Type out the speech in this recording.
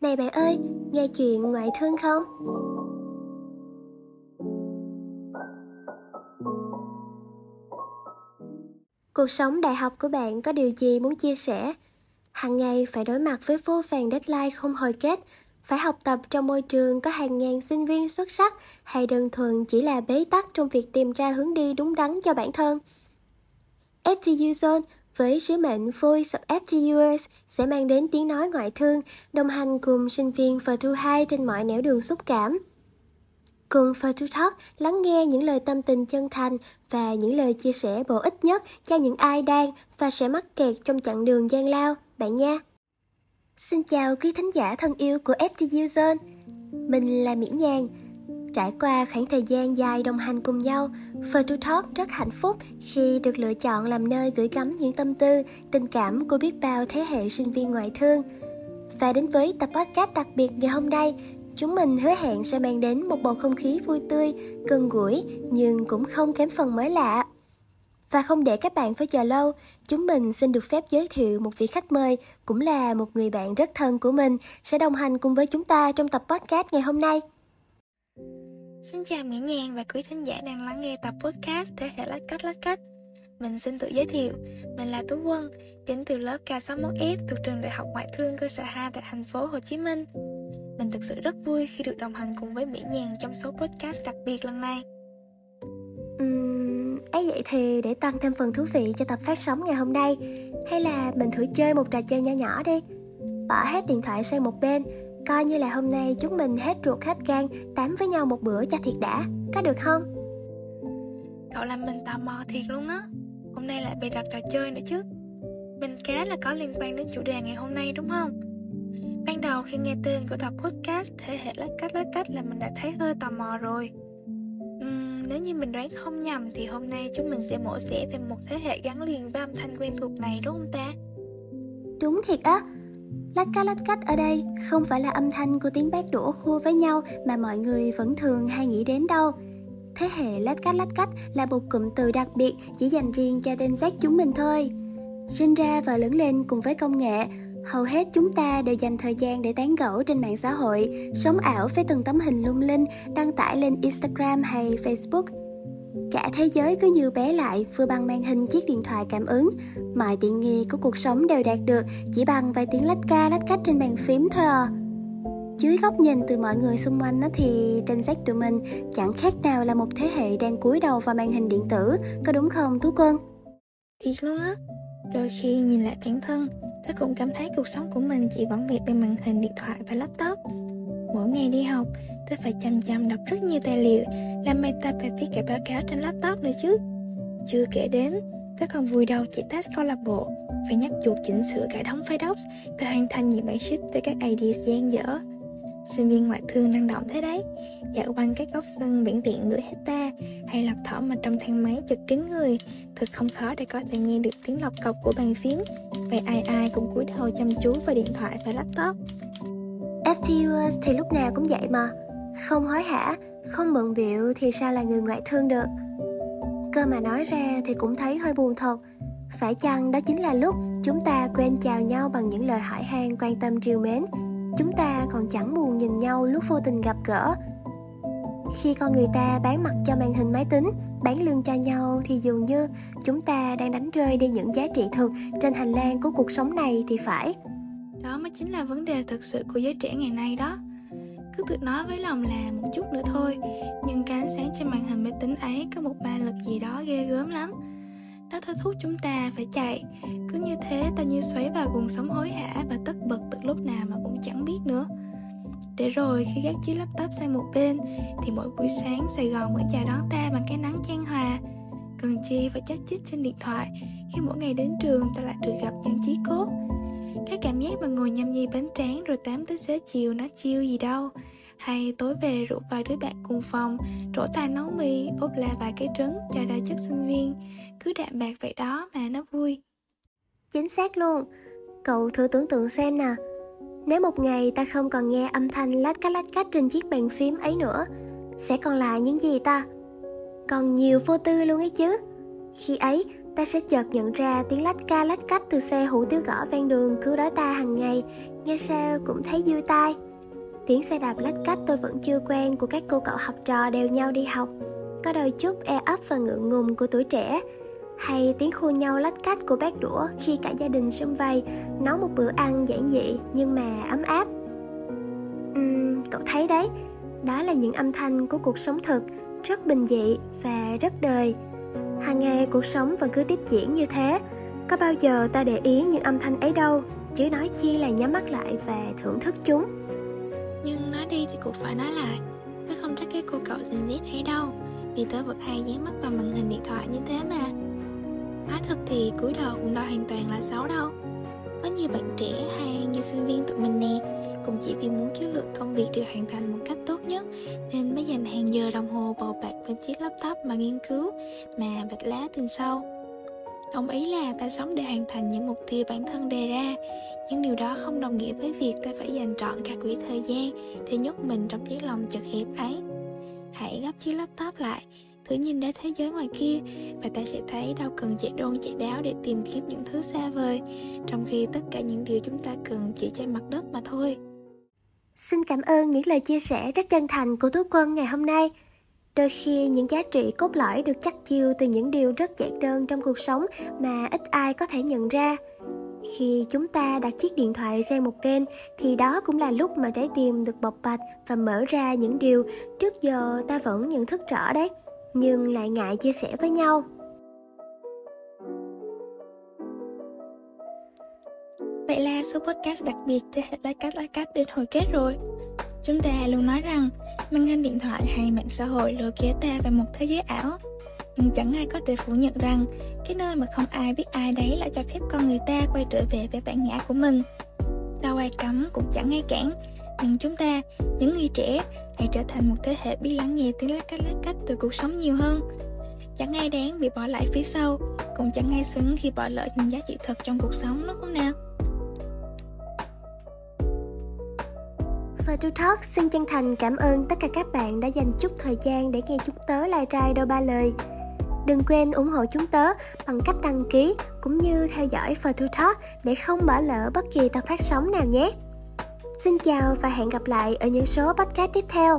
Này bạn ơi, nghe chuyện ngoại thương không? Cuộc sống đại học của bạn có điều gì muốn chia sẻ? Hàng ngày phải đối mặt với vô vàng deadline không hồi kết, phải học tập trong môi trường có hàng ngàn sinh viên xuất sắc hay đơn thuần chỉ là bế tắc trong việc tìm ra hướng đi đúng đắn cho bản thân. FTU Zone với sứ mệnh Voice of FTUers sẽ mang đến tiếng nói ngoại thương, đồng hành cùng sinh viên Photo 2 trên mọi nẻo đường xúc cảm. Cùng Photo Talk lắng nghe những lời tâm tình chân thành và những lời chia sẻ bổ ích nhất cho những ai đang và sẽ mắc kẹt trong chặng đường gian lao, bạn nha. Xin chào quý thính giả thân yêu của FTU Zone. Mình là Mỹ Nhàn, Trải qua khoảng thời gian dài đồng hành cùng nhau, Photo Talk rất hạnh phúc khi được lựa chọn làm nơi gửi gắm những tâm tư, tình cảm của biết bao thế hệ sinh viên ngoại thương. Và đến với tập podcast đặc biệt ngày hôm nay, chúng mình hứa hẹn sẽ mang đến một bầu không khí vui tươi, gần gũi nhưng cũng không kém phần mới lạ. Và không để các bạn phải chờ lâu, chúng mình xin được phép giới thiệu một vị khách mời, cũng là một người bạn rất thân của mình, sẽ đồng hành cùng với chúng ta trong tập podcast ngày hôm nay. Xin chào Mỹ Nhàn và quý thính giả đang lắng nghe tập podcast Thế hệ lách cách lách cách. Mình xin tự giới thiệu, mình là Tú Quân, đến từ lớp K61F thuộc trường Đại học Ngoại thương cơ sở 2 tại thành phố Hồ Chí Minh. Mình thực sự rất vui khi được đồng hành cùng với Mỹ Nhàn trong số podcast đặc biệt lần này. Uhm, ấy vậy thì để tăng thêm phần thú vị cho tập phát sóng ngày hôm nay Hay là mình thử chơi một trò chơi nhỏ nhỏ đi. Bỏ hết điện thoại sang một bên Coi như là hôm nay chúng mình hết ruột hết gan Tám với nhau một bữa cho thiệt đã Có được không? Cậu làm mình tò mò thiệt luôn á Hôm nay lại bày đặt trò chơi nữa chứ Mình cá là có liên quan đến chủ đề ngày hôm nay đúng không? Ban đầu khi nghe tên của tập podcast Thế hệ lách cách lách cách là mình đã thấy hơi tò mò rồi uhm, Nếu như mình đoán không nhầm thì hôm nay chúng mình sẽ mổ xẻ về một thế hệ gắn liền với âm thanh quen thuộc này đúng không ta? Đúng thiệt á Lách cá lách cách ở đây không phải là âm thanh của tiếng bát đũa khua với nhau mà mọi người vẫn thường hay nghĩ đến đâu. Thế hệ lách cách lách cách là một cụm từ đặc biệt chỉ dành riêng cho tên Z chúng mình thôi. Sinh ra và lớn lên cùng với công nghệ, hầu hết chúng ta đều dành thời gian để tán gẫu trên mạng xã hội, sống ảo với từng tấm hình lung linh đăng tải lên Instagram hay Facebook – Cả thế giới cứ như bé lại, vừa bằng màn hình chiếc điện thoại cảm ứng. Mọi tiện nghi của cuộc sống đều đạt được chỉ bằng vài tiếng lách ca lách cách trên bàn phím thôi à. Dưới góc nhìn từ mọi người xung quanh thì trên sách tụi mình chẳng khác nào là một thế hệ đang cúi đầu vào màn hình điện tử, Có đúng không Tú Quân? Thiệt luôn á. Đôi khi nhìn lại bản thân, Ta cũng cảm thấy cuộc sống của mình chỉ vỏn vẹn bên màn hình điện thoại và laptop. Mỗi ngày đi học, tôi phải chăm chăm đọc rất nhiều tài liệu, làm bài tập và viết cả báo cáo trên laptop nữa chứ. Chưa kể đến, tôi còn vui đầu chạy test câu lạc bộ, phải nhấp chuột chỉnh sửa cả đống file docs và hoàn thành những bản sheet với các ideas gian dở. Sinh viên ngoại thương năng động thế đấy. Dạo quanh các góc sân biển tiện nửa hecta Hay lọc thỏ mà trong thang máy chật kín người. Thật không khó để có thể nghe được tiếng lọc cọc của bàn phím. Vậy ai ai cũng cúi đầu chăm chú vào điện thoại và laptop. FTUers thì lúc nào cũng vậy mà. Không hối hả, không bận biệu thì sao là người ngoại thương được? Cơ mà nói ra thì cũng thấy hơi buồn thật. Phải chăng đó chính là lúc chúng ta quên chào nhau bằng những lời hỏi han quan tâm triều mến? Chúng ta còn chẳng buồn nhìn nhau lúc vô tình gặp gỡ. Khi con người ta bán mặt cho màn hình máy tính bán lương cho nhau thì dường như chúng ta đang đánh rơi đi những giá trị thực trên hành lang của cuộc sống này thì phải đó mới chính là vấn đề thực sự của giới trẻ ngày nay đó. Cứ tự nói với lòng là một chút nữa thôi, nhưng cái ánh sáng trên màn hình máy tính ấy có một ma lực gì đó ghê gớm lắm. Nó thôi thúc chúng ta phải chạy. Cứ như thế ta như xoáy vào guồng sống hối hả và tất bật từ lúc nào mà cũng chẳng biết nữa. Để rồi khi gác chiếc laptop sang một bên, thì mỗi buổi sáng sài gòn vẫn chào đón ta bằng cái nắng chan hòa. Cần chi và chắc chích trên điện thoại, khi mỗi ngày đến trường ta lại được gặp những chí cốt cái cảm giác mà ngồi nhâm nhi bánh tráng rồi tám tới xế chiều nó chiêu gì đâu. Hay tối về rủ vài đứa bạn cùng phòng, trổ tài nấu mì ốp la vài cái trứng cho đa chất sinh viên. Cứ đạm bạc vậy đó mà nó vui. Chính xác luôn. Cậu thử tưởng tượng xem nè. Nếu một ngày ta không còn nghe âm thanh lách cách lách cách trên chiếc bàn phím ấy nữa, sẽ còn là những gì ta? Còn nhiều vô tư luôn ấy chứ. Khi ấy ta sẽ chợt nhận ra tiếng lách ca lách cách từ xe hủ tiếu gõ ven đường cứu đói ta hàng ngày, nghe sao cũng thấy vui tai. Tiếng xe đạp lách cách tôi vẫn chưa quen của các cô cậu học trò đều nhau đi học, có đôi chút e ấp và ngượng ngùng của tuổi trẻ, hay tiếng khua nhau lách cách của bác đũa khi cả gia đình sum vầy nấu một bữa ăn giản dị nhưng mà ấm áp. Uhm, cậu thấy đấy, đó là những âm thanh của cuộc sống thực, rất bình dị và rất đời hàng ngày cuộc sống vẫn cứ tiếp diễn như thế. Có bao giờ ta để ý những âm thanh ấy đâu, chứ nói chi là nhắm mắt lại và thưởng thức chúng? Nhưng nói đi thì cũng phải nói lại tớ không trách cái cô cậu Gen Z hay đâu, vì tớ vẫn hay dán mắt vào màn hình điện thoại như thế mà. Nói thật thì cúi đầu cũng đâu hoàn toàn là xấu đâu. Có nhiều bạn trẻ hay như sinh viên tụi mình nè cũng chỉ vì muốn chất lượng công việc được hoàn thành một cách tốt nhất. Nên mới dành hàng giờ đồng hồ bầu bạc bên chiếc laptop mà nghiên cứu, mà vạch lá từ sâu đồng ý là ta sống để hoàn thành những mục tiêu bản thân đề ra, nhưng điều đó không đồng nghĩa với việc ta phải dành trọn cả quỹ thời gian để nhốt mình trong chiếc lòng chật hẹp ấy. Hãy gấp chiếc laptop lại, thử nhìn ra thế giới ngoài kia, và ta sẽ thấy đâu cần chạy đôn chạy đáo để tìm kiếm những thứ xa vời, trong khi tất cả những điều chúng ta cần chỉ trên mặt đất mà thôi. Xin cảm ơn những lời chia sẻ rất chân thành của Tú Quân ngày hôm nay. Đôi khi những giá trị cốt lõi được chắc chiêu từ những điều rất giản đơn trong cuộc sống mà ít ai có thể nhận ra. Khi chúng ta đặt chiếc điện thoại sang một bên thì đó cũng là lúc mà trái tim được bộc bạch và mở ra những điều trước giờ ta vẫn nhận thức rõ đấy, nhưng lại ngại chia sẻ với nhau. Vậy là số podcast đặc biệt thế hệ lá cách lá cách đến hồi kết rồi. Chúng ta luôn nói rằng màn hình điện thoại hay mạng xã hội lôi kéo ta vào một thế giới ảo. Nhưng chẳng ai có thể phủ nhận rằng cái nơi mà không ai biết ai đấy lại cho phép con người ta quay trở về với bản ngã của mình. Đâu ai cấm cũng chẳng ai cản, nhưng chúng ta, những người trẻ, hãy trở thành một thế hệ biết lắng nghe tiếng lách cách lách cách từ cuộc sống nhiều hơn. Chẳng ai đáng bị bỏ lại phía sau, cũng chẳng ai xứng khi bỏ lỡ những giá trị thật trong cuộc sống đúng không nào? Và To Talk xin chân thành cảm ơn tất cả các bạn đã dành chút thời gian để nghe chúng tớ lai trai đôi ba lời. Đừng quên ủng hộ chúng tớ bằng cách đăng ký cũng như theo dõi For To Talk để không bỏ lỡ bất kỳ tập phát sóng nào nhé. Xin chào và hẹn gặp lại ở những số podcast tiếp theo.